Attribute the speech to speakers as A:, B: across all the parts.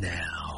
A: Now,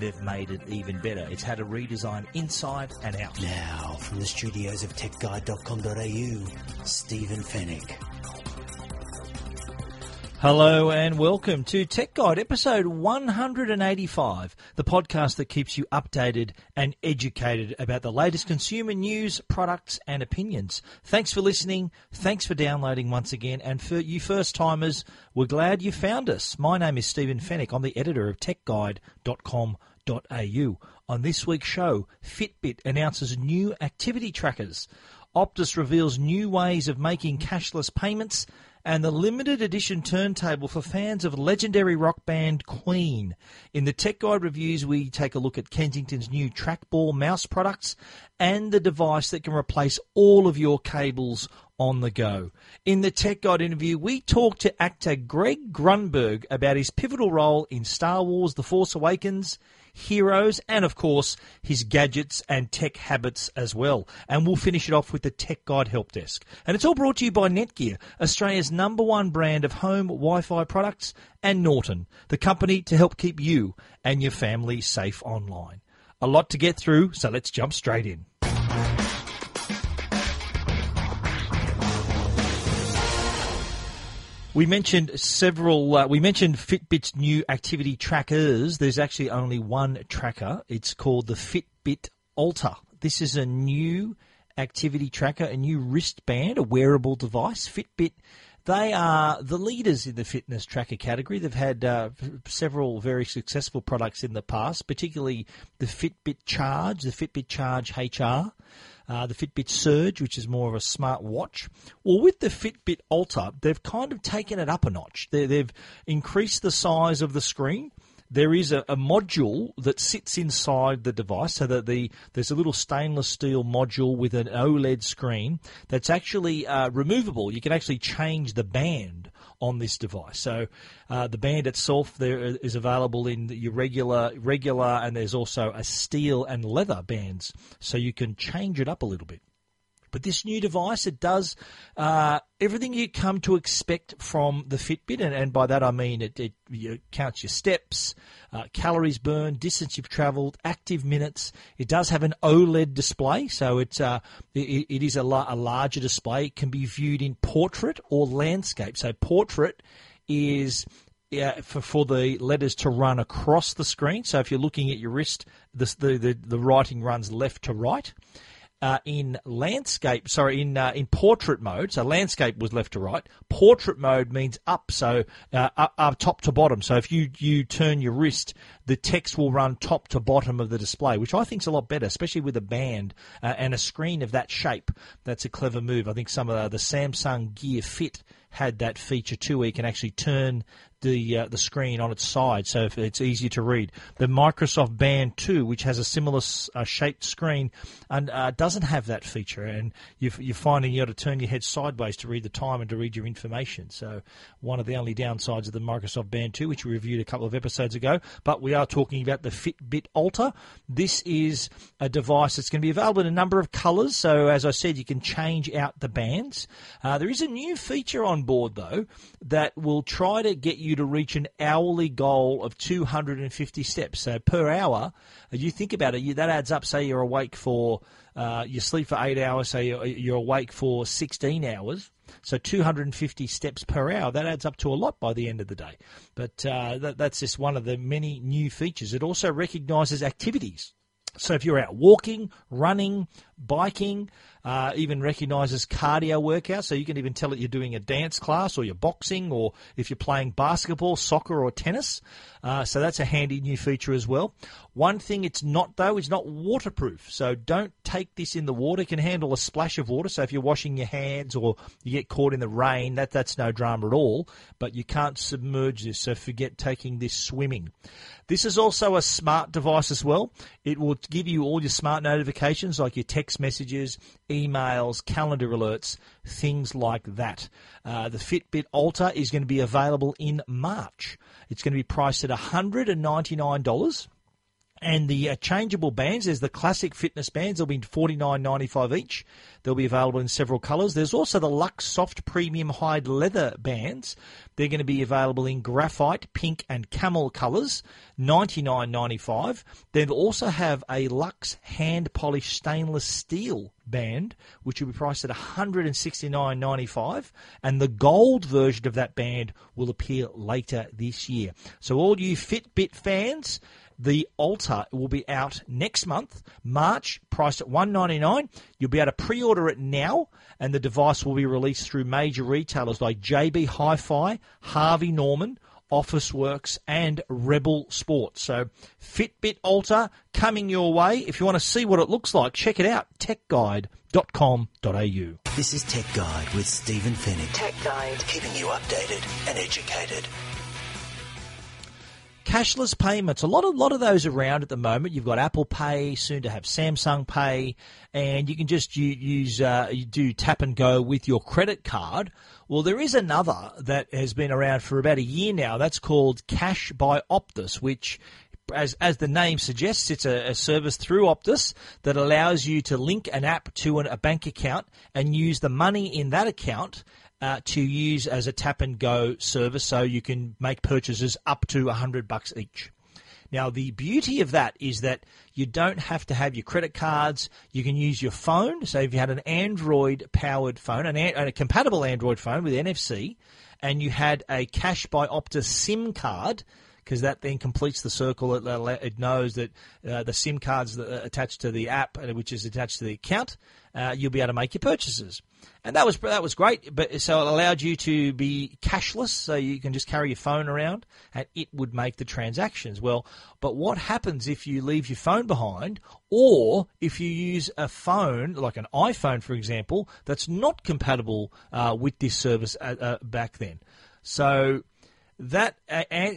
B: they've made it even better. It's had a redesign inside and out.
A: Now, from the studios of techguide.com.au, Stephen Fenech.
B: Hello and welcome to Tech Guide episode 185, the podcast that keeps you updated and educated about the latest consumer news, products and opinions. Thanks for listening. Thanks for downloading once again. And for you first timers, we're glad you found us. My name is Stephen Fenech. I'm the editor of techguide.com.au. On this week's show, Fitbit announces new activity trackers. Optus reveals new ways of making cashless payments and the limited edition turntable for fans of legendary rock band Queen. In the Tech Guide reviews, we take a look at Kensington's new trackball mouse products and the device that can replace all of your cables on the go. In the Tech Guide interview, we talk to actor Greg Grunberg about his pivotal role in Star Wars The Force Awakens heroes, and of course his gadgets and tech habits as well. And we'll finish it off with the Tech Guide Help Desk. And it's all brought to you by Netgear, Australia's number one brand of home Wi Fi products, and Norton, the company to help keep you and your family safe online. A lot to get through, so let's jump straight in. We mentioned several. Uh, we mentioned Fitbit's new activity trackers. There's actually only one tracker. It's called the Fitbit Alta. This is a new activity tracker, a new wristband, a wearable device. Fitbit. They are the leaders in the fitness tracker category. They've had uh, several very successful products in the past, particularly the Fitbit Charge, the Fitbit Charge HR uh, the Fitbit Surge, which is more of a smart watch. Well, with the Fitbit Alta, they've kind of taken it up a notch. they they've increased the size of the screen. There is a, a, module that sits inside the device, so that the there's a little stainless steel module with an OLED screen that's actually uh, removable. You can actually change the band on this device. So uh, the band itself there is available in your regular regular, and there's also a steel and leather bands, so you can change it up a little bit. But this new device, it does uh, everything you come to expect from the Fitbit, and, and by that I mean it, it, counts your steps, uh, calories burned, distance you've travelled, active minutes. It does have an OLED display, so it's uh, it, it is a, la- a larger display. It can be viewed in portrait or landscape. So portrait is yeah, for, for the letters to run across the screen. So if you're looking at your wrist, the, the, the writing runs left to right uh, in landscape, sorry, in uh, in portrait mode. So landscape was left to right. Portrait mode means up, so uh, up, up, top to bottom. So if you you turn your wrist, the text will run top to bottom of the display, which I think is a lot better, especially with a band uh, and a screen of that shape. That's a clever move. I think some of the, the Samsung Gear Fit had that feature too, where you can actually turn the uh, the screen on its side, so it's easier to read. The Microsoft Band 2, which has a similar uh, shaped screen, and uh, doesn't have that feature, and you are finding you've got to turn your head sideways to read the time and to read your information. So one of the only downsides of the Microsoft Band 2, which we reviewed a couple of episodes ago. But we are talking about the Fitbit Alta. This is a device that's going to be available in a number of colours. So as I said, you can change out the bands. Uh, there is a new feature on board though that will try to get you you to reach an hourly goal of 250 steps. So per hour, you think about it, you, that adds up. Say you're awake for, uh, you sleep for eight hours, say you're, you're awake for 16 hours. So 250 steps per hour, that adds up to a lot by the end of the day. But uh, that, that's just one of the many new features. It also recognises activities. So if you're out walking, running, biking, uh, even recognises cardio workouts, so you can even tell it you're doing a dance class or you're boxing or if you're playing basketball, soccer, or tennis. Uh, so that's a handy new feature as well. One thing it's not though is not waterproof, so don't take this in the water. It can handle a splash of water, so if you're washing your hands or you get caught in the rain, that that's no drama at all. But you can't submerge this, so forget taking this swimming. This is also a smart device as well. It will give you all your smart notifications like your text messages, emails, calendar alerts, things like that. Uh, the Fitbit Alta is going to be available in March. It's going to be priced at $199. And the uh, changeable bands, there's the classic fitness bands. They'll be forty nine ninety five each. They'll be available in several colours. There's also the Luxe Soft Premium Hide Leather bands. They're going to be available in graphite, pink, and camel colours, ninety nine ninety five. They'll also have a Luxe hand polished stainless steel band, which will be priced at one hundred and the gold version of that band will appear later this year. So all you Fitbit fans the Alta will be out next month, March, priced at one ninety nine. You'll be able to pre-order it now, and the device will be released through major retailers like JB Hi-Fi, Harvey Norman, Officeworks, and Rebel Sports. So Fitbit Alta coming your way. If you want to see what it looks like, check it out. TechGuide.com.au.
A: This is Tech Guide with Stephen Fenech,
C: Tech Guide.
A: keeping you updated and educated.
B: Cashless payments. A lot of lot of those around at the moment. You've got Apple Pay, soon to have Samsung Pay, and you can just use uh, you do tap and go with your credit card. Well, there is another that has been around for about a year now. That's called Cash by Optus, which as, as the name suggests, it's a, a, service through Optus that allows you to link an app to an, a bank account and use the money in that account uh, to use as a tap and go service, so you can make purchases up to hundred bucks each. Now, the beauty of that is that you don't have to have your credit cards. You can use your phone. So, if you had an Android powered phone, an, a compatible Android phone with NFC, and you had a Cash by Optus SIM card, because that then completes the circle. It, it knows that uh, the SIM cards attached to the app, uh, which is attached to the account, uh, you'll be able to make your purchases. And that was that was great, but so it allowed you to be cashless, so you can just carry your phone around, and it would make the transactions. Well, but what happens if you leave your phone behind, or if you use a phone like an iPhone, for example, that's not compatible uh, with this service uh, uh back then? So that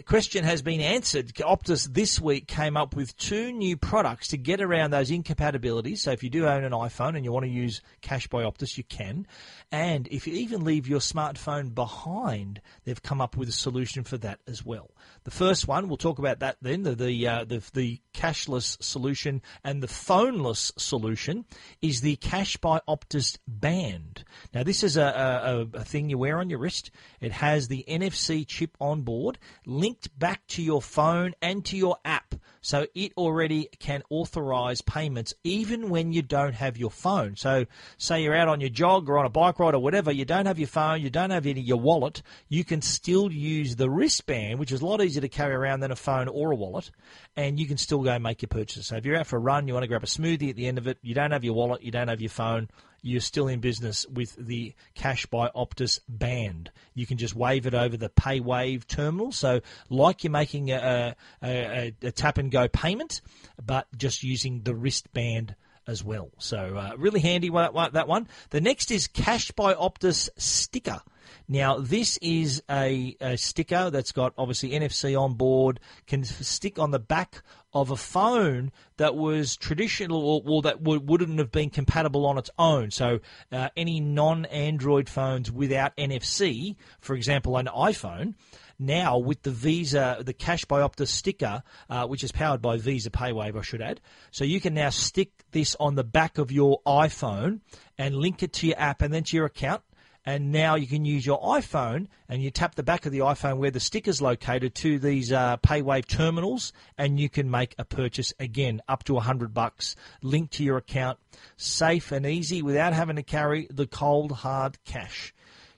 B: question has been answered. Optus this week came up with two new products to get around those incompatibilities. So if you do own an iPhone and you want to use Cash by Optus, you can. And if you even leave your smartphone behind, they've come up with a solution for that as well. The first one, we'll talk about that then, the the uh, the, the cashless solution and the phoneless solution is the Cash by Optus band. Now this is a, a, a thing you wear on your wrist. It has the NFC chip on board, linked back to your phone and to your app. So it already can authorize payments even when you don't have your phone. So say you're out on your jog or on a bike ride or whatever, you don't have your phone, you don't have any, your wallet, you can still use the wristband, which is a lot easier to carry around than a phone or a wallet, and you can still go make your purchases. So if you're out for a run, you want to grab a smoothie at the end of it, you don't have your wallet, you don't have your phone, you're still in business with the Cash by Optus band. You can just wave it over the PayWave terminal. So, like you're making a, a, a, a tap and go payment, but just using the wristband as well. So, uh, really handy that one. The next is Cash by Optus sticker. Now, this is a, a, sticker that's got obviously NFC on board, can stick on the back of a phone that was traditional or, or that would, wouldn't have been compatible on its own. So, uh, any non Android phones without NFC, for example, an iPhone, now with the Visa, the Cash by Optus sticker, uh, which is powered by Visa PayWave, I should add. So you can now stick this on the back of your iPhone and link it to your app and then to your account and now you can use your iPhone and you tap the back of the iPhone where the sticker's located to these uh, PayWave terminals, and you can make a purchase again up to hundred bucks, linked to your account, safe and easy without having to carry the cold hard cash.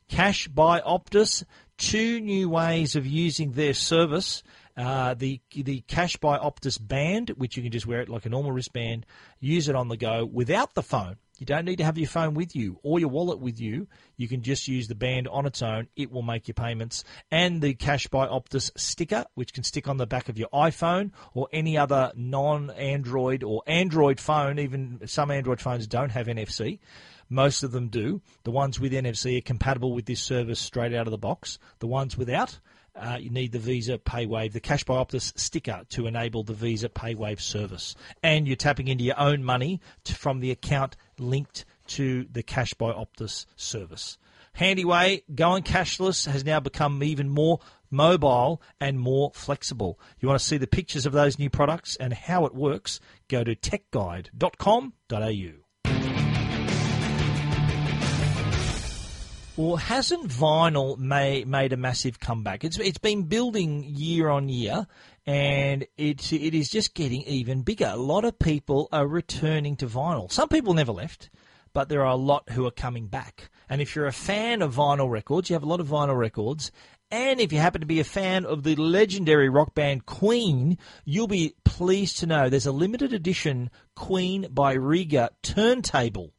B: Cash by Optus, two new ways of using their service. Uh, the the Cash by Optus band, which you can just wear it like a normal wristband, use it on the go without the phone You don't need to have your phone with you or your wallet with you. You can just use the band on its own. It will make your payments. And the Cash by Optus sticker, which can stick on the back of your iPhone or any other non Android or Android phone. Even some Android phones don't have NFC. Most of them do. The ones with NFC are compatible with this service straight out of the box. The ones without, uh, you need the Visa PayWave, the Cash by Optus sticker to enable the Visa PayWave service. And you're tapping into your own money to, from the account linked to the Cash by Optus service. Handy way, going cashless has now become even more mobile and more flexible. You want to see the pictures of those new products and how it works? Go to techguide.com.au. Well, hasn't vinyl may, made a massive comeback? It's it's been building year on year, and it it is just getting even bigger. A lot of people are returning to vinyl. Some people never left, but there are a lot who are coming back. And if you're a fan of vinyl records, you have a lot of vinyl records. And if you happen to be a fan of the legendary rock band Queen, you'll be pleased to know there's a limited edition Queen by Rega turntable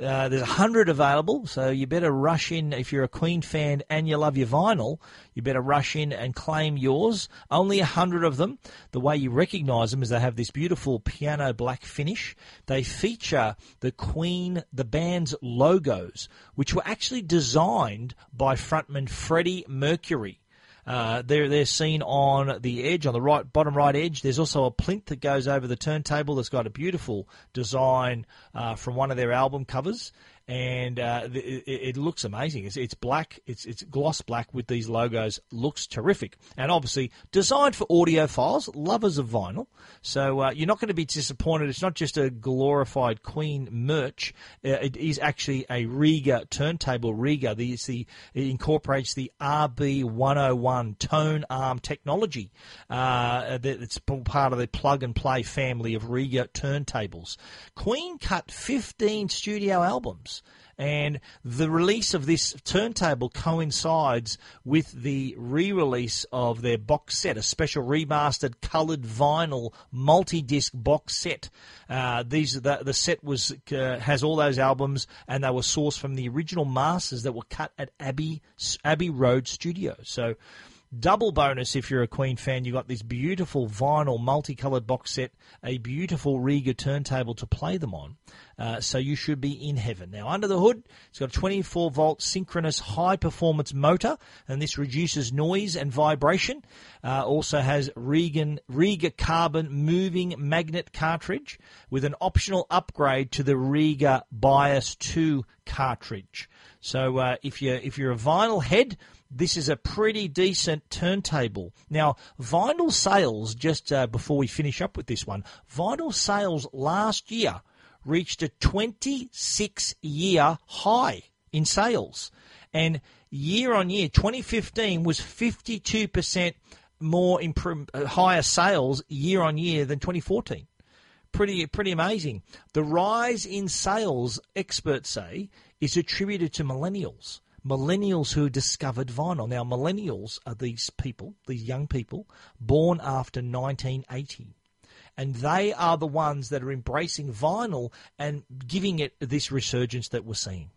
B: uh, there's a hundred available, so you better rush in if you're a Queen fan and you love your vinyl. You better rush in and claim yours. Only a hundred of them. The way you recognise them is they have this beautiful piano black finish. They feature the Queen, the band's logos, which were actually designed by frontman Freddie Mercury. Uh, they're they're seen on the edge, on the right bottom right edge. There's also a plinth that goes over the turntable that's got a beautiful design uh, from one of their album covers, and uh, it, it, looks amazing. It's, it's, black, it's, it's gloss black with these logos. Looks terrific, and obviously designed for audiophiles, lovers of vinyl. So uh, you're not going to be disappointed. It's not just a glorified Queen merch. Uh, it is actually a Rega turntable. Rega, the, the it incorporates the RB101 tone arm technology. Uh, it's part of the plug and play family of Rega turntables. Queen cut 15 studio albums. And the release of this turntable coincides with the re release of their box set, a special remastered coloured vinyl multi disc box set. Uh, these the, the set was uh, has all those albums, and they were sourced from the original masters that were cut at Abbey Abbey Road Studio. So Double bonus if you're a Queen fan, you got this beautiful vinyl multicolored box set, a beautiful Rega turntable to play them on. Uh, so you should be in heaven. Now, under the hood, it's got a 24 volt synchronous high performance motor, and this reduces noise and vibration. Uh, also has Regan, Rega carbon moving magnet cartridge with an optional upgrade to the Rega Bias 2 cartridge. So uh, if you if you're a vinyl head, this is a pretty decent turntable. Now, vinyl sales, just uh, before we finish up with this one, vinyl sales last year reached a 26 year high in sales. And year on year, 2015 was 52% more uh, higher sales year on year than 2014. Pretty, pretty amazing. The rise in sales, experts say, is attributed to millennials millennials who discovered vinyl. Now, millennials are these people, these young people, born after 1980. And they are the ones that are embracing vinyl and giving it this resurgence that we're seeing.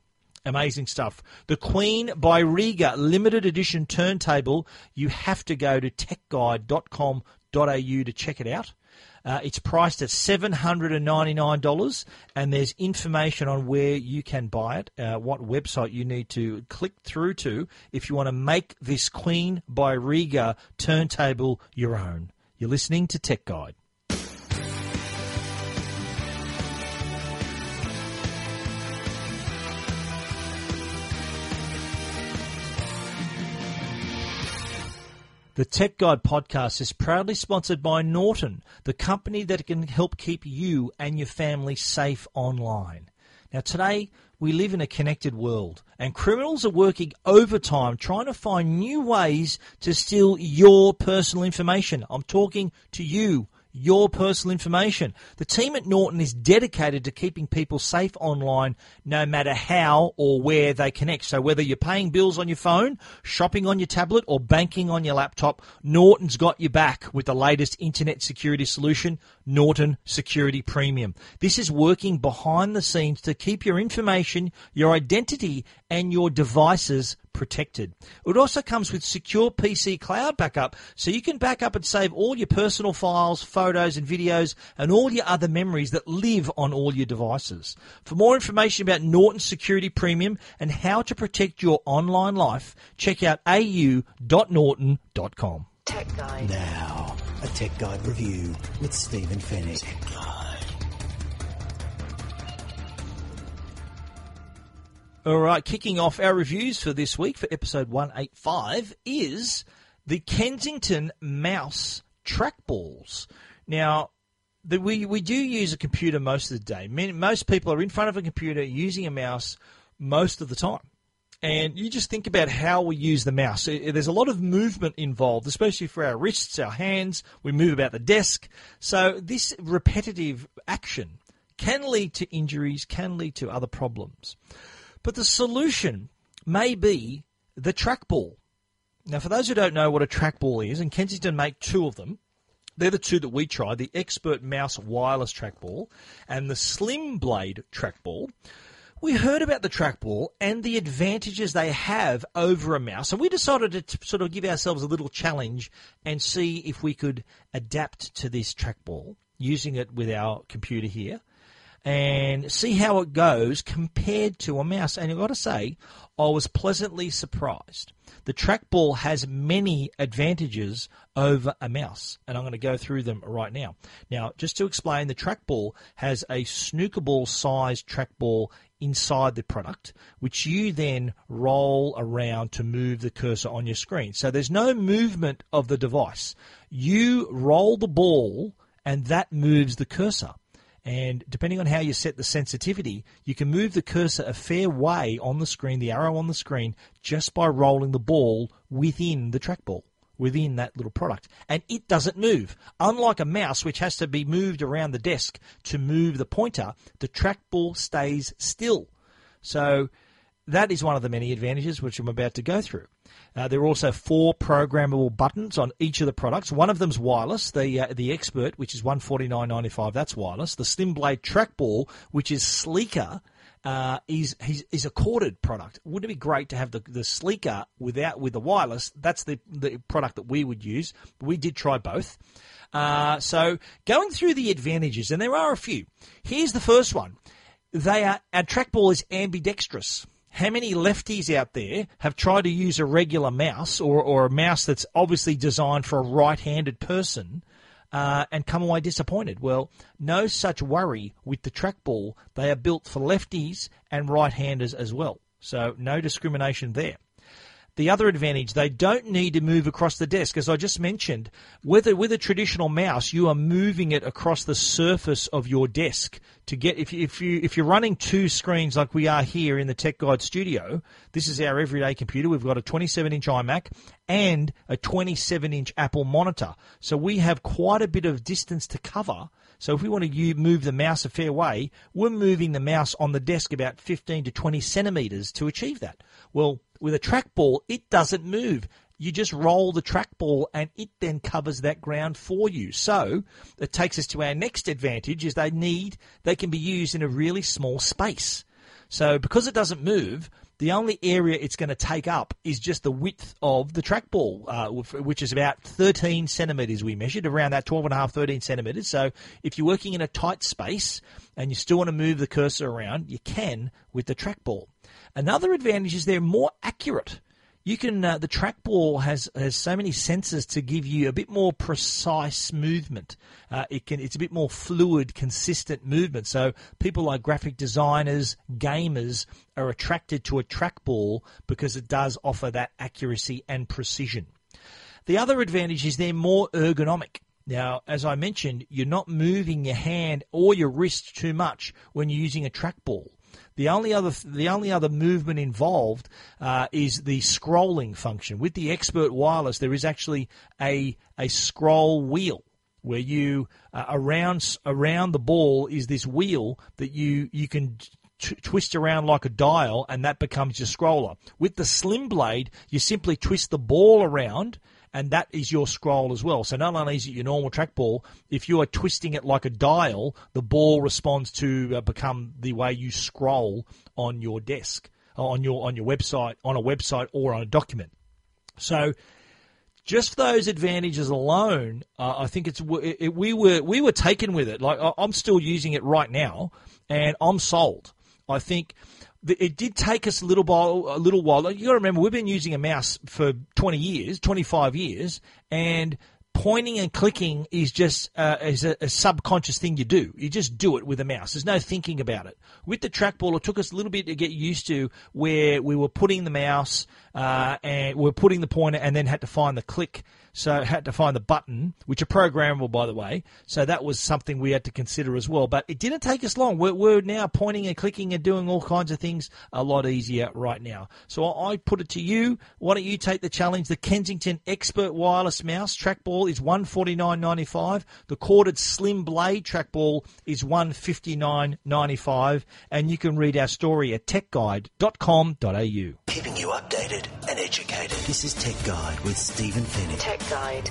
B: Amazing stuff. The Queen by Rega limited edition turntable. You have to go to techguide.com.au to check it out. Uh, it's priced at $799, and there's information on where you can buy it, uh, what website you need to click through to if you want to make this Queen by Rega turntable your own. You're listening to Tech Guide. The Tech Guide podcast is proudly sponsored by Norton, the company that can help keep you and your family safe online. Now, today, we live in a connected world, and criminals are working overtime trying to find new ways to steal your personal information. I'm talking to you, your personal information. The team at Norton is dedicated to keeping people safe online no matter how or where they connect. So whether you're paying bills on your phone, shopping on your tablet, or banking on your laptop, Norton's got you back with the latest internet security solution, Norton Security Premium. This is working behind the scenes to keep your information, your identity, and your devices protected. It also comes with secure PC cloud backup, so you can back up and save all your personal files, photos, and videos, and all your other memories that live on all your devices. For more information about Norton Security Premium and how to protect your online life, check out au.norton.com.
C: Tech Guide.
A: Now, a Tech Guide review with Stephen Fenech.
B: All right, kicking off our reviews for this week for episode 185 is the Kensington Mouse trackballs. Now, the, we, we do use a computer most of the day. Most people are in front of a computer using a mouse most of the time. And you just think about how we use the mouse. There's a lot of movement involved, especially for our wrists, our hands. We move about the desk. So this repetitive action can lead to injuries, can lead to other problems. But the solution may be the trackball. Now, for those who don't know what a trackball is, and Kensington make two of them, they're the two that we tried the Expert Mouse Wireless Trackball and the Slim Blade Trackball. We heard about the trackball and the advantages they have over a mouse, and we decided to t- sort of give ourselves a little challenge and see if we could adapt to this trackball using it with our computer here and see how it goes compared to a mouse. And I've got to say, I was pleasantly surprised. The trackball has many advantages over a mouse, and I'm going to go through them right now. Now, just to explain, the trackball has a snooker ball sized trackball inside the product, which you then roll around to move the cursor on your screen. So there's no movement of the device. You roll the ball, and that moves the cursor. And depending on how you set the sensitivity, you can move the cursor a fair way on the screen, the arrow on the screen, just by rolling the ball within the trackball, within that little product. And it doesn't move. Unlike a mouse, which has to be moved around the desk to move the pointer, the trackball stays still. So that is one of the many advantages which I'm about to go through. Uh, there are also four programmable buttons on each of the products. One of them's wireless. The uh, the Expert, which is one forty nine ninety five, that's wireless. The Slim Blade Trackball, which is sleeker, uh, is, is is a corded product. Wouldn't it be great to have the, the sleeker without with the wireless? That's the the product that we would use. We did try both. Uh, so going through the advantages, and there are a few. Here's the first one. They are our trackball is ambidextrous how many lefties out there have tried to use a regular mouse or, or a mouse that's obviously designed for a right handed person uh, and come away disappointed? Well, no such worry with the trackball. They are built for lefties and right handers as well. So, no discrimination there. The other advantage, they don't need to move across the desk. As I just mentioned, whether with a traditional mouse, you are moving it across the surface of your desk to get if you, if you if you're running two screens like we are here in the Tech Guide studio. This is our everyday computer. We've got a 27 inch iMac and a 27 inch Apple monitor, so we have quite a bit of distance to cover. So if we want to move the mouse a fair way, we're moving the mouse on the desk about 15 to 20 centimeters to achieve that. Well, with a trackball, it doesn't move. You just roll the trackball and it then covers that ground for you. So it takes us to our next advantage is they need, they can be used in a really small space. So because it doesn't move, the only area it's going to take up is just the width of the trackball, uh, which is about 13 centimetres we measured, around that 12 and a half, 13 centimetres. So if you're working in a tight space and you still want to move the cursor around, you can with the trackball. Another advantage is they're more accurate. You can uh, the trackball has has so many sensors to give you a bit more precise movement. Uh, it can it's a bit more fluid, consistent movement. So people like graphic designers, gamers are attracted to a trackball because it does offer that accuracy and precision. The other advantage is they're more ergonomic. Now, as I mentioned, you're not moving your hand or your wrist too much when you're using a trackball. The only other the only other movement involved uh, is the scrolling function. With the Expert Wireless, there is actually a a scroll wheel. where you uh, around around the ball is this wheel that you you can t- twist around like a dial, and that becomes your scroller. With the slim blade, you simply twist the ball around. And that is your scroll as well. So not only is it your normal trackball, if you are twisting it like a dial, the ball responds to uh, become the way you scroll on your desk, on your on your website, on a website or on a document. So just those advantages alone, uh, I think it's it, it, we were we were taken with it. Like I'm still using it right now, and I'm sold. I think it did take us a little while. A little while. You got to remember, we've been using a mouse for 20 years, 25 years, and pointing and clicking is just uh, is a, a, subconscious thing you do. You just do it with a mouse. There's no thinking about it. With the trackball, it took us a little bit to get used to where we were putting the mouse uh, and we we're putting the pointer and then had to find the click so had to find the button, which are programmable, by the way. So that was something we had to consider as well. But it didn't take us long. We're, we're now pointing and clicking and doing all kinds of things a lot easier right now. So I put it to you. Why don't you take the challenge? The Kensington Expert Wireless Mouse trackball is one forty nine ninety five. The corded Slim Blade trackball is one fifty nine ninety five. And you can read our story at techguide.com.au.
A: Keeping you updated and educated. This is Tech Guide with Stephen Fenech. Tech Guide.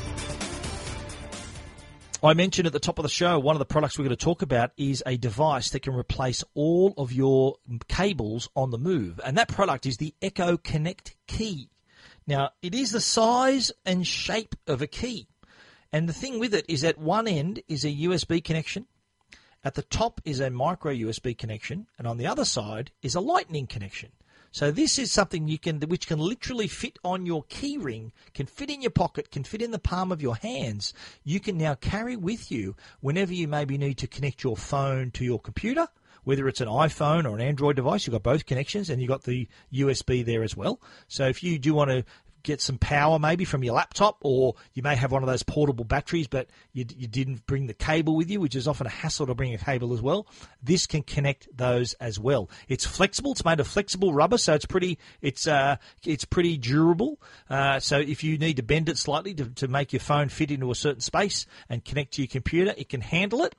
B: I mentioned at the top of the show, one of the products we're going to talk about is a device that can replace all of your cables on the move. And that product is the Echo Connect Key. Now, it is the size and shape of a key. And the thing with it is at one end is a USB connection, at the top is a micro USB connection, and on the other side is a lightning connection. So this is something you can, which can literally fit on your keyring, can fit in your pocket, can fit in the palm of your hands. You can now carry with you whenever you maybe need to connect your phone to your computer whether it's an iPhone or an Android device, you've got both connections and you've got the USB there as well. So if you do want to get some power maybe from your laptop, or you may have one of those portable batteries, but you, you didn't bring the cable with you, which is often a hassle to bring a cable as well. This can connect those as well. It's flexible. It's made of flexible rubber, so it's pretty it's uh, it's pretty durable. Uh, so if you need to bend it slightly to, to make your phone fit into a certain space and connect to your computer, it can handle it.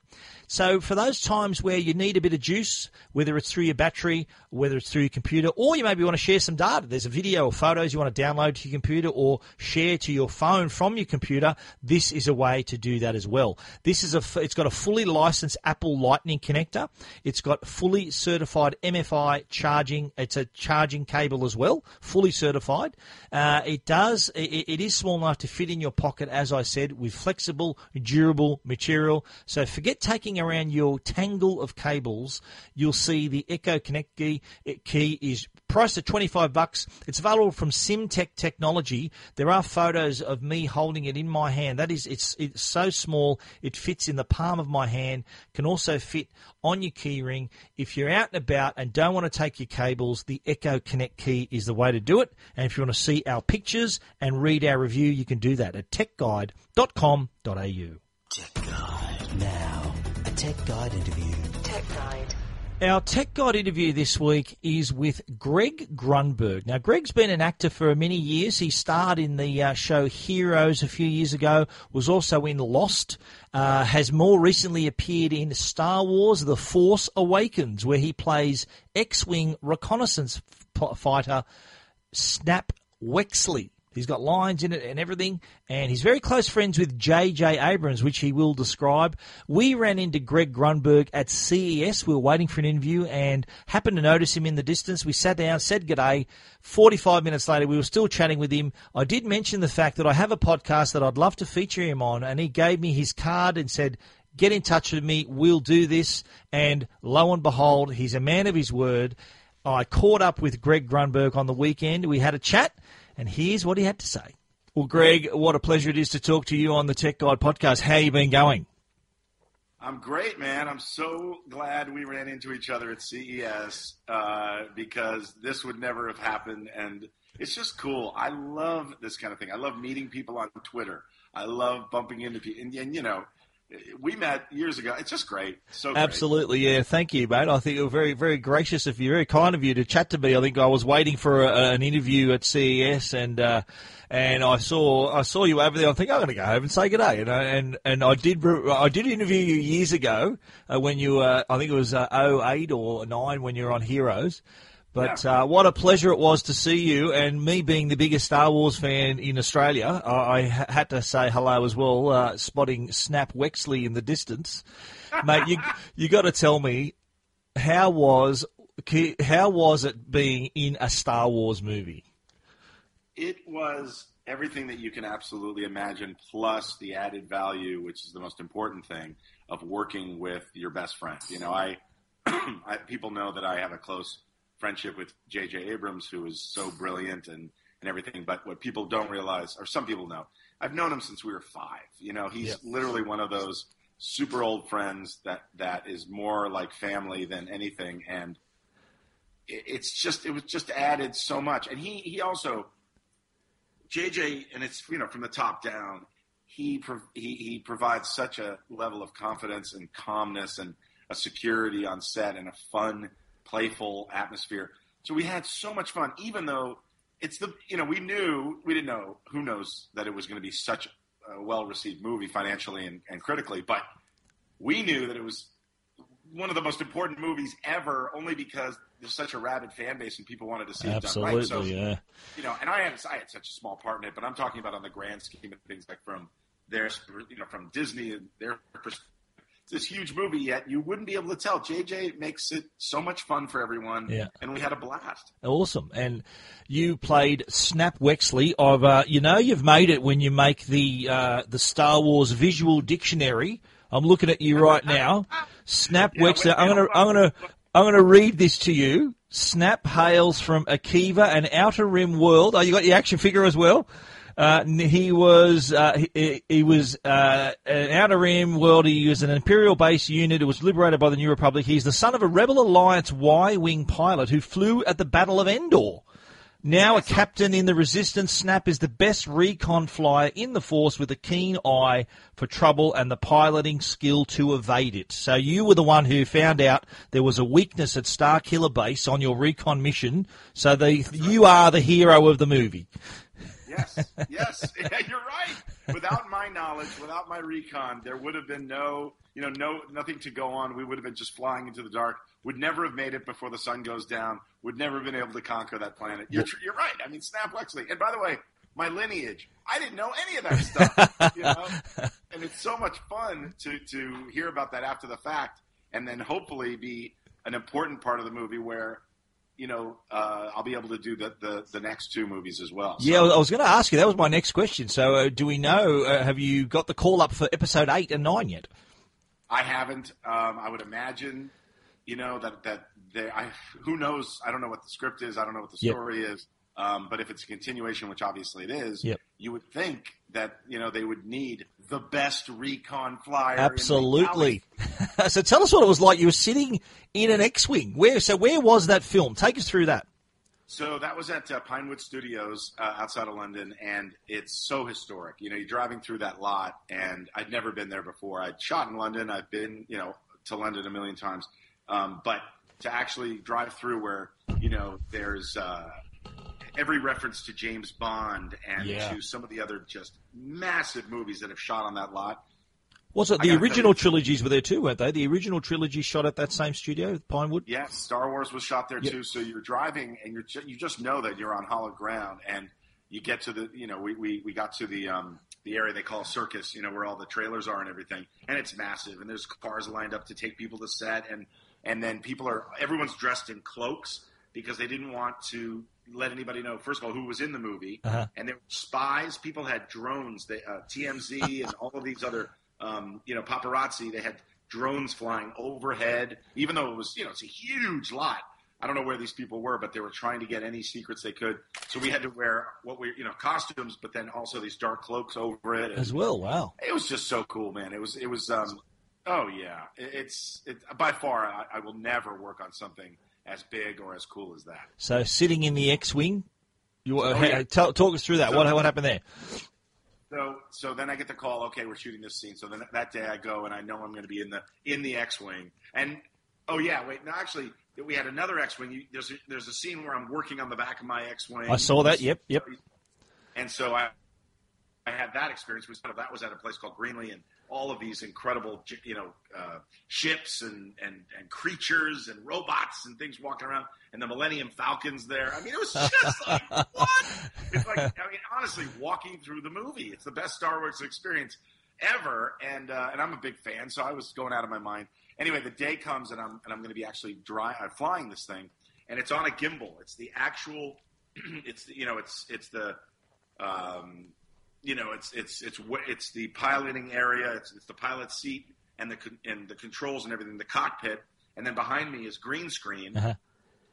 B: So for those times where you need a bit of juice, whether it's through your battery, whether it's through your computer, or you maybe want to share some data, there's a video or photos you want to download to your computer or share to your phone from your computer, this is a way to do that as well. This is a, it's got a fully licensed Apple Lightning connector. It's got fully certified MFI charging. It's a charging cable as well, fully certified. Uh, it does, it, it is small enough to fit in your pocket, as I said, with flexible, durable material. So forget taking around your tangle of cables. You'll see the Echo Connect key, key is priced at 25 bucks. It's available from SimTech Technology. There are photos of me holding it in my hand. That is, it's, it's so small, it fits in the palm of my hand, can also fit on your keyring. If you're out and about and don't want to take your cables, the Echo Connect key is the way to do it. And if you want to see our pictures and read our review, you can do that at techguide.com.au.
A: Tech Guide. Now, a Tech Guide interview. Tech Guide.
B: Our Tech Guide interview this week is with Greg Grunberg. Now, Greg's been an actor for many years. He starred in the uh, show Heroes a few years ago, was also in Lost, uh, has more recently appeared in Star Wars The Force Awakens, where he plays X Wing reconnaissance f- fighter Snap Wexley. He's got lines in it and everything, and he's very close friends with J.J. Abrams, which he will describe. We ran into Greg Grunberg at CES. We were waiting for an interview and happened to notice him in the distance. We sat down, said g'day. 45 minutes later, we were still chatting with him. I did mention the fact that I have a podcast that I'd love to feature him on, and he gave me his card and said, get in touch with me. We'll do this. And lo and behold, he's a man of his word. I caught up with Greg Grunberg on the weekend. We had a chat and here's what he had to say. Well, Greg, what a pleasure it is to talk to you on the Tech Guide podcast. How you been going?
C: I'm great, man. I'm so glad we ran into each other at CES uh, because this would never have happened. And it's just cool. I love this kind of thing. I love meeting people on Twitter. I love bumping into people. And, and you know, we met years ago. It's just great. So great.
B: Absolutely, yeah. Thank you, mate. I think was very, very gracious of you, very kind of you to chat to me. I think I was waiting for a, an interview at CES, and uh, and I saw I saw you over there. I think I'm going to go home and say good day. And and I did I did interview you years ago uh, when you were I think it was uh, 08 or 9 when you were on Heroes. But uh, what a pleasure it was to see you, and me being the biggest Star Wars fan in Australia, I, I had to say hello as well, uh, spotting Snap Wexley in the distance. Mate, you you got to tell me how was how was it being in a Star Wars movie?
C: It was everything that you can absolutely imagine, plus the added value, which is the most important thing, of working with your best friend. You know, I, I people know that I have a close friendship with J.J. Abrams, who is so brilliant and, and everything. But what people don't realize, or some people know, I've known him since we were five. You know, he's
B: Yep.
C: literally one of those super old friends that that is more like family than anything, and it, it's just it was just added so much. And he he also JJ, and it's you know from the top down, he he he provides such a level of confidence and calmness and a security on set and a fun, playful atmosphere. So we had so much fun, even though it's the you know we knew we didn't know who knows that it was going to be such a well received movie financially and, and critically, but we knew that it was one of the most important movies ever, only because there's such a rabid fan base and people wanted to see it done right. So
B: yeah.
C: you know, and I had I had such a small part in it, but I'm talking about on the grand scheme of things, like from their you know from Disney and their pers- it's this huge movie. Yet you wouldn't be able to tell. JJ makes it so much fun for everyone,
B: Yeah.
C: and we had a blast.
B: Awesome. And you played Snap Wexley. Of uh, you know you've made it when you make the uh, the Star Wars visual dictionary. I'm looking at you right now. Snap
C: Yeah,
B: Wexley. I'm gonna I'm gonna I'm gonna read this to you. Snap hails from Akiva, an outer rim world. Oh, you got your action figure as well. Uh, he was uh, he, he was uh, an outer rim world. He was an imperial base unit. It was liberated by the New Republic. He's the son of a Rebel Alliance Y-wing pilot who flew at the Battle of Endor. Now a captain in the Resistance, Snap is the best recon flyer in the Force with a keen eye for trouble and the piloting skill to evade it. So you were the one who found out there was a weakness at Star Killer Base on your recon mission. So the, you are the hero of the movie.
C: Yes, yes, you're right. Without my knowledge, without my recon, there would have been no, you know, no nothing to go on. We would have been just flying into the dark. Would never have made it before the sun goes down. Would never have been able to conquer that planet. You're, you're right. I mean, Snap Wexley. And by the way, my lineage, I didn't know any of that stuff. you know, and it's so much fun to to hear about that after the fact, and then hopefully be an important part of the movie where. You know, uh, I'll be able to do the, the, the next two movies as well. So-
B: Yeah, I was going to ask you. That was my next question. So uh, do we know, uh, have you got the call up for episode 8 and 9 yet?
C: I haven't. Um, I would imagine, you know, that that they. I who knows? I don't know what the script is. I don't know what the
B: Yep.
C: story is. Um, but if it's a continuation, which obviously it is,
B: Yep.
C: you would think that you know they would need the best recon flyer.
B: Absolutely. so tell us what it was like. You were sitting in an X-wing. Where? So where was that film? Take us through that.
C: So that was at uh, Pinewood Studios uh, outside of London, and it's so historic. You know, you're driving through that lot, and I'd never been there before. I'd shot in London. I've been, you know, to London a million times, um, but to actually drive through where, you know, there's uh, every reference to James Bond and
B: Yeah.
C: to some of the other just massive movies that have shot on that lot.
B: Was it the original trilogies were there too, weren't they? The original trilogy shot at that same studio, Pinewood.
C: Yeah, Star Wars was shot there
B: Yep.
C: too. So you're driving and you're ju- you just know that you're on hollow ground, and you get to the you know we we, we got to the um, the area they call circus, you know where all the trailers are and everything, and it's massive, and there's cars lined up to take people to set, and and then people are everyone's dressed in cloaks because they didn't want to let anybody know first of all who was in the movie,
B: Uh-huh.
C: and there were spies. People had drones, they, uh, TMZ, and all of these other um, you know paparazzi. They had drones flying overhead, even though it was you know it's a huge lot. I don't know where these people were, but they were trying to get any secrets they could. So we had to wear what we you know costumes, but then also these dark cloaks over it. And
B: As well, wow.
C: it was just so cool, man. It was it was. Um, oh yeah, It- it's it, by far. I, I will never work on something as big or as cool as that.
B: So sitting in the X-wing. You,
C: Oh, yeah.
B: tell, talk us through that.
C: So-
B: what what happened there?
C: So so then I get the call. Okay, we're shooting this scene. So then that day I go and I know I'm going to be in the in the X-wing. And oh yeah, wait. No, actually, we had another X-wing. You, there's a, there's a scene where I'm working on the back of my X-wing.
B: I saw that. Yep, yep.
C: And so I I had that experience. Was that was at a place called Greenlee, and all of these incredible, you know, uh, ships and, and and creatures and robots and things walking around, and the Millennium Falcons there. I mean, it was just like what? It's like I mean, honestly, walking through the movie. It's the best Star Wars experience ever, and uh, and I'm a big fan, so I was going out of my mind. Anyway, the day comes, and I'm and I'm going to be actually dry, uh, flying this thing, and it's on a gimbal. It's the actual, it's you know, it's it's the um, you know, it's it's it's it's the piloting area, it's, it's the pilot seat and the and the controls and everything, the cockpit, and then behind me is green screen, uh-huh.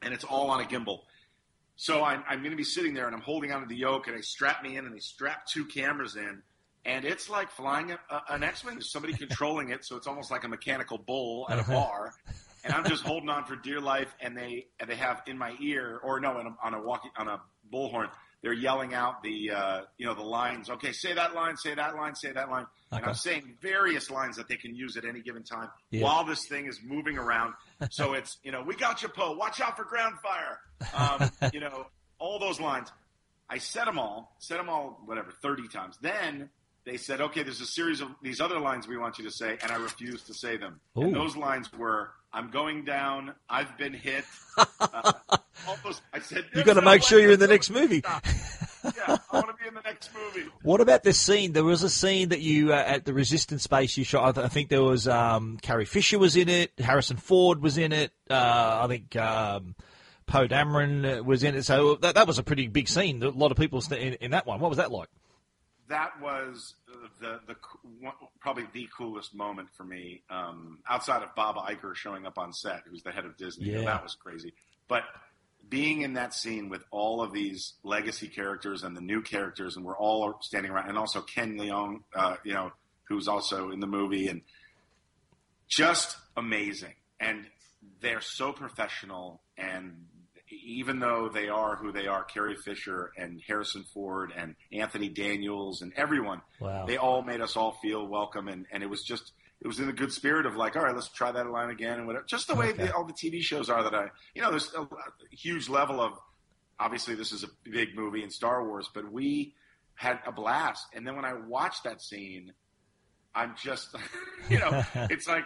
C: and it's all on a gimbal. So I'm, I'm going to be sitting there and I'm holding onto the yoke, and they strap me in, and they strap two cameras in, and it's like flying a, a, an X-wing. There's somebody controlling it, so it's almost like a mechanical bull at a uh-huh. bar. and I'm just holding on for dear life, and they and they have in my ear, or no, a, on a walkie on a bullhorn, they're yelling out the uh, you know the lines. Okay, say that line, say that line, say that line. Okay. And I'm saying various lines that they can use at any given time yeah. while this thing is moving around. so it's you know we got you, Poe. Watch out for ground fire. Um, you know all those lines. I said them all, said them all, whatever, thirty times. Then they said, okay, there's a series of these other lines we want you to say, and I refused to say them. Ooh. And those lines were, I'm going down, I've been hit. Uh, almost, I said,
B: you got to make sure you're in the next movie.
C: yeah, I want to be in the next movie.
B: What about this scene? There was a scene that you uh, at the Resistance base you shot. I think there was um, Carrie Fisher was in it, Harrison Ford was in it. Uh, I think. Um, Poe Dameron was in it, so that, that was a pretty big scene. A lot of people in, in that one. What was that like?
C: that was the the probably the coolest moment for me um, outside of Bob Iger showing up on set, who's the head of Disney. Yeah. that was crazy. But being in that scene with all of these legacy characters and the new characters, and we're all standing around, and also Ken Leung, uh, you know, who's also in the movie, and just amazing. And they're so professional, and even though they are who they are, Carrie Fisher and Harrison Ford and Anthony Daniels and everyone, wow. they all made us all feel welcome. And, and it was just, it was in a good spirit of like, all right, let's try that line again and whatever. Just the way okay. the, all the TV shows are that I, you know, there's a, a huge level of, obviously this is a big movie in Star Wars, but we had a blast. And then when I watched that scene, I'm just, you know, it's like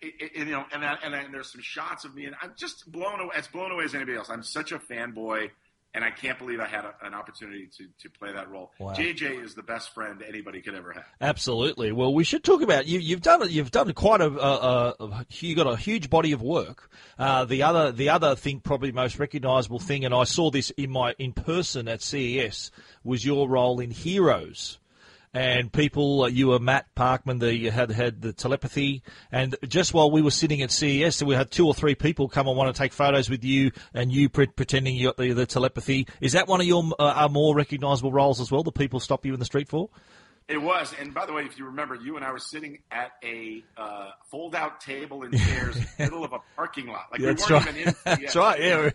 C: it, it, you know, and, and, and there's some shots of me, and I'm just blown away, as blown away as anybody else. I'm such a fanboy, and I can't believe I had a, an opportunity to, to play that role. Wow. JJ is the best friend anybody could ever have.
B: Absolutely. Well, we should talk about you. You've done you've done quite a, a, a you got a huge body of work. Uh, the other the other thing, probably most recognisable thing, and I saw this in my in person at CES, was your role in Heroes and people, you were Matt Parkman, the you had had the telepathy, and just while we were sitting at CES, we had two or three people come and want to take photos with you, and you pre- pretending you got the, the telepathy. Is that one of your uh, more recognisable roles as well? The people stop you in the street for?
C: It was, and by the way, if you remember, you and I were sitting at a uh, fold-out table and chairs in the middle of a parking lot. Like That's we weren't right. even in CES.
B: That's right. Yeah.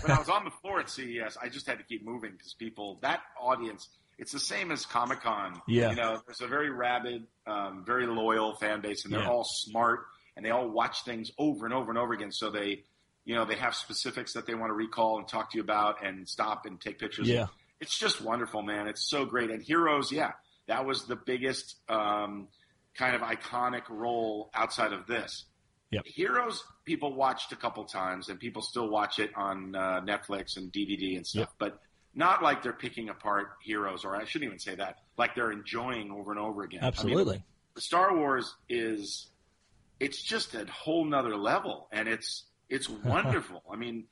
C: when I was on the floor at CES, I just had to keep moving because people, that audience it's the same as Comic Con.
B: Yeah.
C: You know, there's a very rabid, um, very loyal fan base, and they're yeah. all smart and they all watch things over and over and over again. So they, you know, they have specifics that they want to recall and talk to you about and stop and take pictures.
B: Yeah.
C: It's just wonderful, man. It's so great. And Heroes, yeah, that was the biggest um, kind of iconic role outside of this.
B: Yep.
C: Heroes, people watched a couple times, and people still watch it on uh, Netflix and DVD and stuff. Yep. But not like they're picking apart heroes, or I shouldn't even say that. Like they're enjoying over and over again.
B: Absolutely. I
C: mean, Star Wars is it's just a whole nother level, and it's it's wonderful. I mean,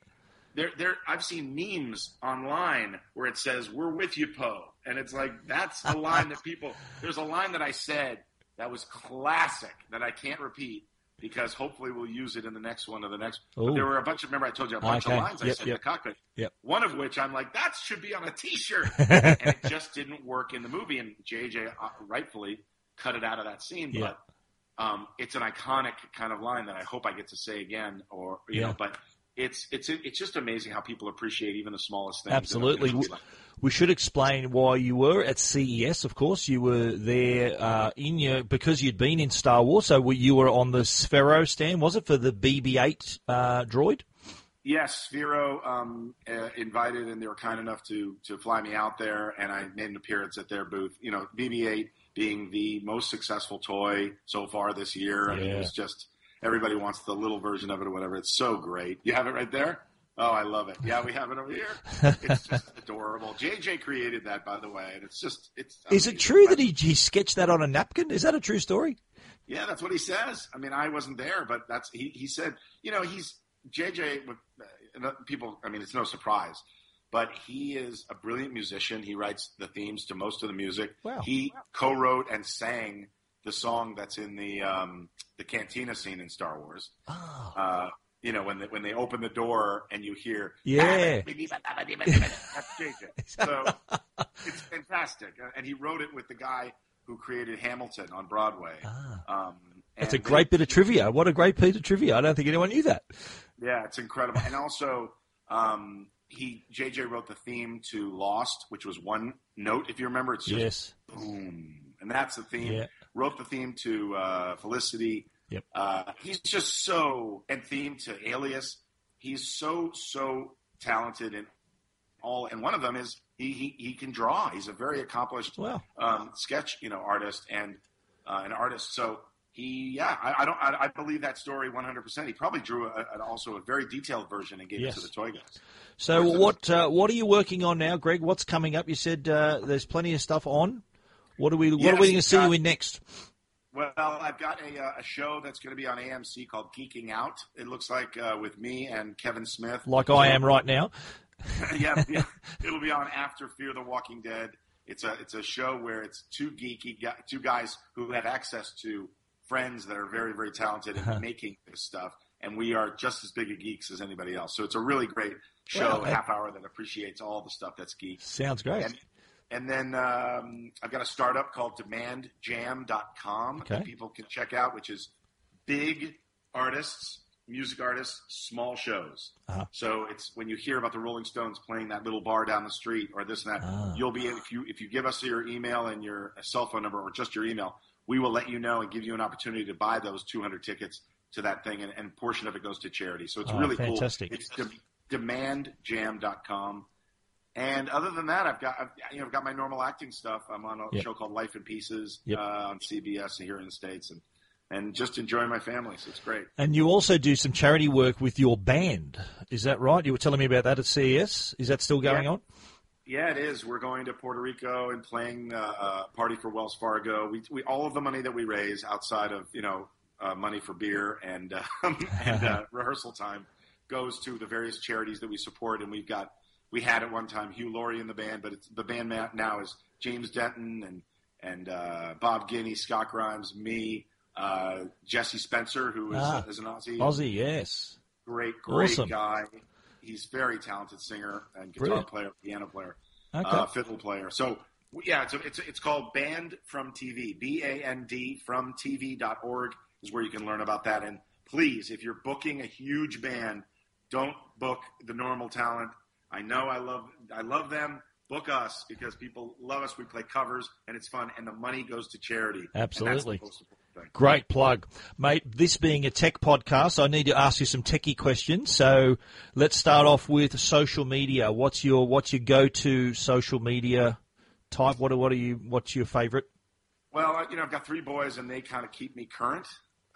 C: there there I've seen memes online where it says "We're with you, Poe," and it's like that's a line that people. There's a line that I said that was classic that I can't repeat because hopefully we'll use it in the next one or the next. There were a bunch of remember I told you a bunch okay. of lines I yep, said yep. in the cockpit.
B: Yep.
C: One of which I'm like that should be on a T-shirt, and it just didn't work in the movie. And JJ uh, rightfully cut it out of that scene, but um, it's an iconic kind of line that I hope I get to say again. Or you yeah. know, but it's it's it's just amazing how people appreciate even the smallest things.
B: Absolutely. We, should explain why you were at CES. Of course, you were there uh, in your because you'd been in Star Wars. So you were on the Sphero stand. Was it for the BB-8 uh, droid?
C: Yes, Sphero um, uh, invited, and they were kind enough to to fly me out there, and I made an appearance at their booth. You know, BB-8 being the most successful toy so far this year. I mean, it was just everybody wants the little version of it or whatever. It's so great. You have it right there. Oh, I love it. Yeah, we have it over here. It's just adorable. JJ created that, by the way, and it's just it's.
B: Is it true that he, he sketched that on a napkin? Is that a true story?
C: Yeah, that's what he says. I mean, I wasn't there, but that's he. He said, you know, he's JJ. Uh, people, I mean, it's no surprise, but he is a brilliant musician. He writes the themes to most of the music.
B: Wow.
C: He co-wrote and sang the song that's in the um, the cantina scene in Star Wars.
B: Oh.
C: Uh, you know, when they, when they open the door and you hear
B: Yeah.
C: that's JJ. So it's fantastic, Uh, and he wrote it with the guy who created Hamilton on Broadway.
B: Ah.
C: Um,
B: That's a great bit of trivia. What a great piece of trivia. I don't think anyone knew that.
C: Yeah, it's incredible. And also, um, he JJ wrote the theme to Lost, which was one note. If you remember, it's just
B: Yes.
C: boom, and that's the theme.
B: Yeah.
C: Wrote the theme to uh, Felicity.
B: Yep.
C: Uh, he's just so and theme to Alias. He's so so talented and all. And one of them is he he, he can draw. He's a very accomplished
B: Wow.
C: um, sketch you know artist and uh, an artist. So he yeah I, I don't I, I believe that story 100. percent He probably drew a, a, also a very detailed version and gave
B: Yes.
C: it to the toy guys.
B: So what uh, what are you working on now, Greg? What's coming up? You said uh, there's plenty of stuff on. What are we what are we going to see you in next?
C: Well, I've got a, uh, a show that's going to be on AMC called Geeking Out. It looks like uh, with me and Kevin Smith.
B: Like I am right now.
C: yeah, yeah, it'll be on after Fear the Walking Dead. It's a it's a show where it's two geeky two guys who have access to friends that are very very talented in making this stuff, and we are just as big a geeks as anybody else. So it's a really great show,
B: Wow.
C: half hour that appreciates all the stuff that's geek.
B: Sounds great.
C: And, and then um, I've got a startup called DemandJam.com
B: Okay.
C: that people can check out, which is big artists, music artists, small shows.
B: Uh-huh.
C: So it's when you hear about the Rolling Stones playing that little bar down the street or this and that,
B: Ah.
C: you'll be if you if you give us your email and your cell phone number or just your email, we will let you know and give you an opportunity to buy those 200 tickets to that thing, and, and a portion of it goes to charity. So it's
B: Oh,
C: really
B: fantastic.
C: cool. It's de- demandjam.com. And other than that, I've got I've, you know I've got my normal acting stuff. I'm on a
B: Yep.
C: show called Life in Pieces
B: Yep.
C: uh, on CBS here in the states, and and just enjoying my family. So it's great.
B: And you also do some charity work with your band. Is that right? You were telling me about that at CES. Is that still going
C: Yeah.
B: on?
C: Yeah, it is. We're going to Puerto Rico and playing uh, uh, party for Wells Fargo. We, we all of the money that we raise outside of you know uh, money for beer and uh, and uh, rehearsal time goes to the various charities that we support. And we've got we had at one time Hugh Laurie in the band, but it's, the band now is James Denton and and uh, Bob Guenther, Scott Grimes, me, uh, Jesse Spencer, who is,
B: Ah.
C: is an Aussie,
B: Aussie, yes.
C: great great
B: Awesome.
C: guy. He's very talented singer and guitar
B: Brilliant.
C: player, piano player
B: Okay.
C: uh, fiddle player. So yeah, it's it's it's called Band from TV. B A N D from TV.org is where you can learn about that. And please, if you're booking a huge band, don't book the normal talent. I know I love I love them. Book us because people love us. We play covers and it's fun, and the money goes to charity. And that's the
B: Absolutely.
C: most important thing.
B: Great plug. Mate, this being a tech podcast, I need to ask you some techie questions. So let's start off with social media. What's your what's your go to social media type? What are what are you what's your favorite?
C: Well, you know, I've got three boys, and they kind of keep me current,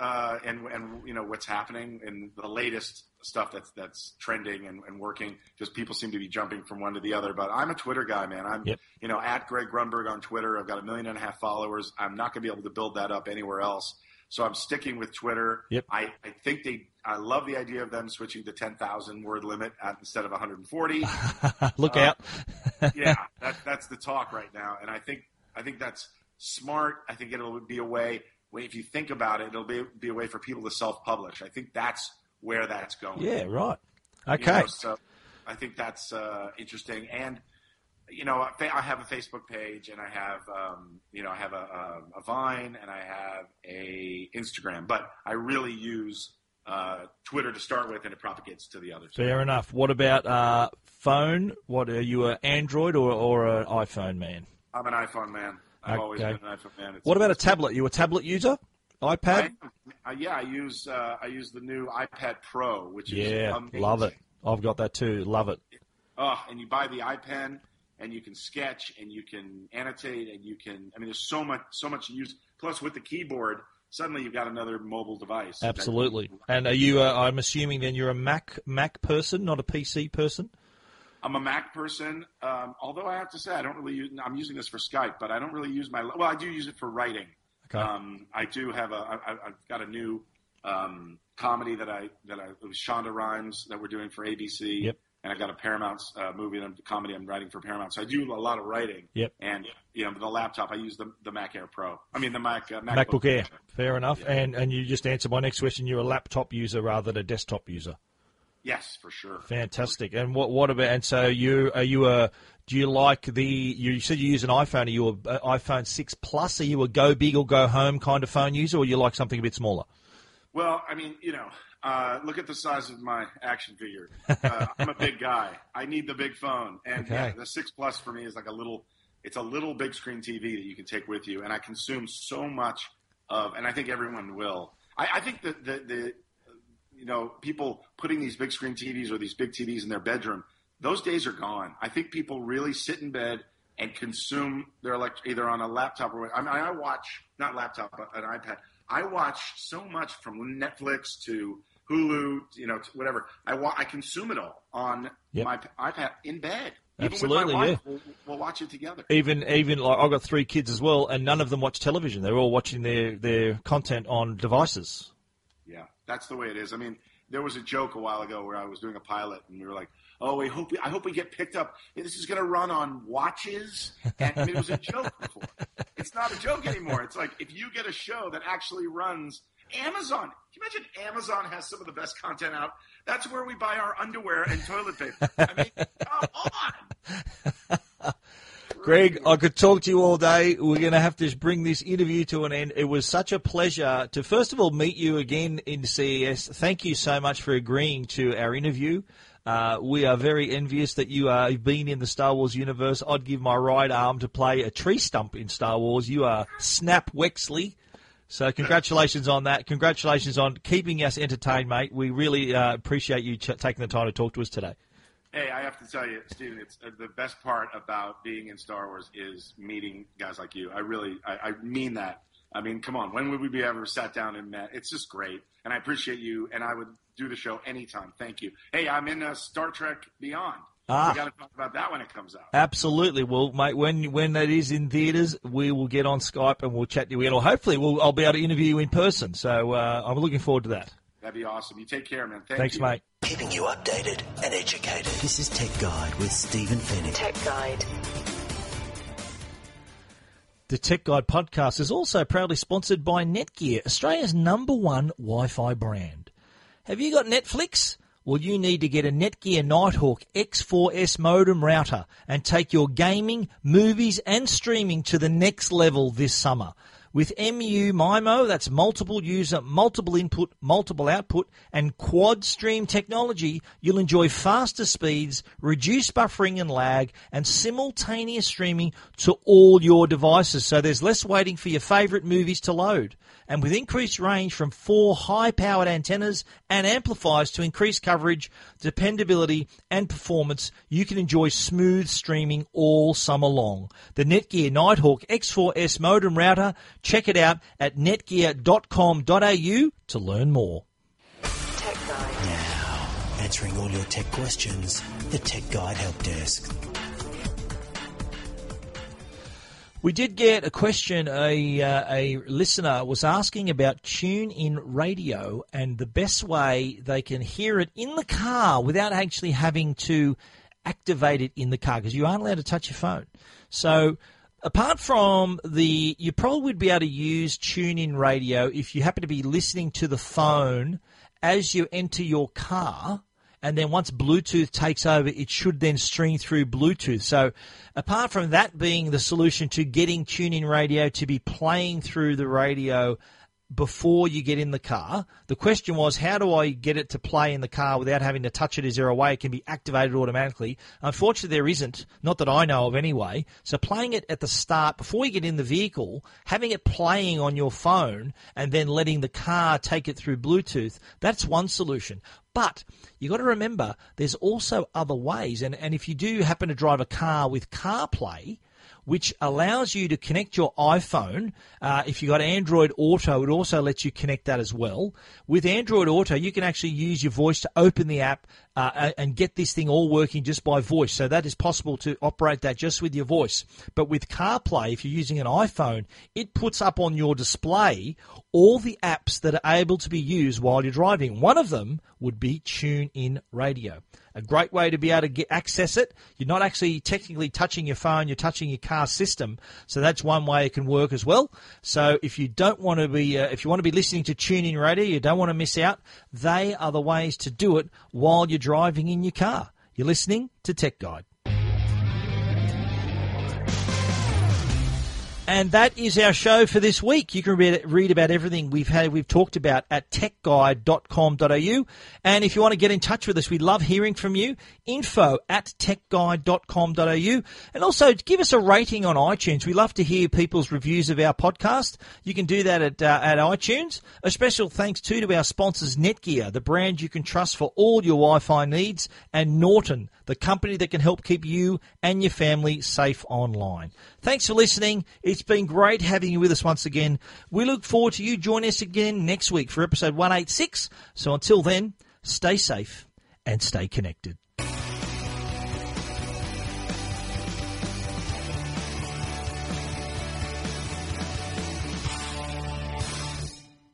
C: uh, and and you know what's happening and the latest stuff that's that's trending and, and working Just people seem to be jumping from one to the other. But I'm a Twitter guy, man. I'm
B: Yep.
C: you know at Greg Grunberg on Twitter. I've got a million and a half followers. I'm not going to be able to build that up anywhere else. So I'm sticking with Twitter.
B: Yep.
C: I, I think they. I love the idea of them switching the 10,000 word limit at, instead of 140
B: Look
C: Uh,
B: out.
C: yeah, that, that's the talk right now, and I think I think that's smart. I think it'll be a way. If you think about it, it'll be be a way for people to self-publish. I think that's where that's going.
B: yeah, right.
C: You
B: Okay.
C: know, so I think that's uh, interesting, and you know, I I have a Facebook page, and I have um, you know, I have a, a, a Vine, and I have a Instagram, but I really use uh, Twitter to start with, and it propagates to the others.
B: Fair enough. What about uh, phone? What are you, an Android or or an iPhone man?
C: I'm an iPhone man. I've always been an iPhone man. It's-
B: What about a tablet? You a tablet user? iPad?
C: I, uh, yeah, I use uh, I use the new iPad Pro, which is
B: Yeah,
C: amazing.
B: love it. I've got that too. Love it.
C: Oh, and you buy the iPen, and you can sketch, and you can annotate, and you can. I mean, there's so much so much to use. Plus, with the keyboard, suddenly you've got another mobile device.
B: Absolutely. And are you? Uh, I'm assuming then you're a Mac Mac person, not a PC person.
C: I'm a Mac person, um, although I have to say I don't really use. I'm using this for Skype, but I don't really use my. Well, I do use it for writing.
B: Okay.
C: Um, I do have a. I, I've got a new um, comedy that I that I it was Shonda Rhimes that we're doing for ABC.
B: Yep.
C: And I've got a Paramount uh, movie and a comedy I'm writing for Paramount. So I do a lot of writing.
B: Yep.
C: And you know, the laptop I use the the Mac Air Pro. I mean the Mac uh, MacBook,
B: MacBook Air. Fair enough. And and you just answered my next question. You're a laptop user rather than a desktop user.
C: Yes, for sure.
B: Fantastic. And what what about? And so you are you a? Do you like the? You said you use an iPhone. Are you a, iPhone six plus? Are you a go big or go home kind of phone user, or you like something a bit smaller?
C: Well, I mean, you know, uh, look at the size of my action figure. Uh, I'm a big guy. I need the big phone, and yeah, the six plus for me is like a little. It's a little big screen TV that you can take with you, and I consume so much of, and I think everyone will. I, I think that the, the you know people putting these big screen TVs or these big TVs in their bedroom, those days are gone. I think people really sit in bed and consume their elect- either on a laptop or I mean, I watch not laptop but an iPad. I watch so much from Netflix to Hulu, you know, to whatever. I wa- I consume it all on
B: Yep.
C: my iPad in bed.
B: Absolutely,
C: Even with my
B: yeah.
C: we'll, we'll watch it together.
B: Even even like I've got three kids as well, and none of them watch television. They're all watching their their content on devices.
C: Yeah, that's the way it is. I mean, there was a joke a while ago where I was doing a pilot, and we were like, "Oh, we hope we, I hope we get picked up. This is going to run on watches." And I mean, it was a joke before. It's not a joke anymore. It's like if you get a show that actually runs Amazon. Can you imagine Amazon has some of the best content out? That's where we buy our underwear and toilet paper. I mean, come on.
B: Greg, I could talk to you all day. We're going to have to bring this interview to an end. It was such a pleasure to, first of all, meet you again in CES. Thank you so much for agreeing to our interview. Uh, we are very envious that you are, you've been in the Star Wars universe. I'd give my right arm to play a tree stump in Star Wars. You are Snap Wexley. So congratulations on that. Congratulations on keeping us entertained, mate. We really uh, appreciate you ch- taking the time to talk to us today.
C: Hey, I have to tell you, Steven, it's uh, the best part about being in Star Wars is meeting guys like you. I really, I, I mean that. I mean, come on, when would we be ever sat down and met? It's just great, and I appreciate you, and I would do the show anytime. Thank you. Hey, I'm in uh, Star Trek Beyond.
B: Ah.
C: We got to talk about that when it comes out.
B: Absolutely. Well, mate, when when that is in theatres, we will get on Skype and we'll chat to you again. Or hopefully, we'll, I'll be able to interview you in person. So uh, I'm looking forward to that.
C: That'd be awesome. You take care, man. Thank
B: Thanks,
C: you.
B: mate.
A: Keeping you updated and educated. This is Tech Guide with Stephen Fenech.
D: Tech Guide.
B: The Tech Guide podcast is also proudly sponsored by Netgear, Australia's number one Wi-Fi brand. Have you got Netflix? Well, you need to get a Netgear Nighthawk X4S modem router and take your gaming, movies, and streaming to the next level this summer. With MU MIMO, that's multiple user, multiple input, multiple output, and quad stream technology, you'll enjoy faster speeds, reduced buffering and lag, and simultaneous streaming to all your devices. So there's less waiting for your favorite movies to load. And with increased range from four high powered antennas and amplifiers to increase coverage, dependability, and performance, you can enjoy smooth streaming all summer long. The Netgear Nighthawk X4S modem router, check it out at netgear.com.au to learn more.
D: Tech Guide.
A: Now, answering all your tech questions, the Tech Guide Help Desk.
B: We did get a question. A uh, a listener was asking about TuneIn radio and the best way they can hear it in the car without actually having to activate it in the car because you aren't allowed to touch your phone. So. Apart from the, you probably would be able to use TuneIn radio if you happen to be listening to the phone as you enter your car and then once Bluetooth takes over, it should then stream through Bluetooth. So, apart from that being the solution to getting TuneIn radio to be playing through the radio before you get in the car. The question was, how do I get it to play in the car without having to touch it? Is there a way it can be activated automatically? Unfortunately, there isn't. Not that I know of anyway. So playing it at the start, before you get in the vehicle, having it playing on your phone and then letting the car take it through Bluetooth, that's one solution. But you've got to remember, there's also other ways. And, and if you do happen to drive a car with CarPlay, which allows you to connect your iPhone. Uh, if you've got Android Auto, it also lets you connect that as well. With Android Auto, you can actually use your voice to open the app uh, and get this thing all working just by voice. So that is possible to operate that just with your voice. But with CarPlay, if you're using an iPhone, it puts up on your display all the apps that are able to be used while you're driving. One of them would be TuneIn Radio a great way to be able to get access it. You're not actually technically touching your phone, you're touching your car system. So that's one way it can work as well. So if you don't want to be, uh, if you want to be listening to TuneIn Radio, you don't want to miss out, they are the ways to do it while you're driving in your car. You're listening to Tech Guide. And that is our show for this week. You can read, about everything we've had, we've talked about at techguide.com.au. And if you want to get in touch with us, we love hearing from you. Info at techguide.com.au. And also give us a rating on iTunes. We love to hear people's reviews of our podcast. You can do that at, uh, at iTunes. A special thanks too to our sponsors, Netgear, the brand you can trust for all your Wi-Fi needs, and Norton, the company that can help keep you and your family safe online. Thanks for listening. It's been great having you with us once again. We look forward to you joining us again next week for episode 186. So until then, stay safe and stay connected.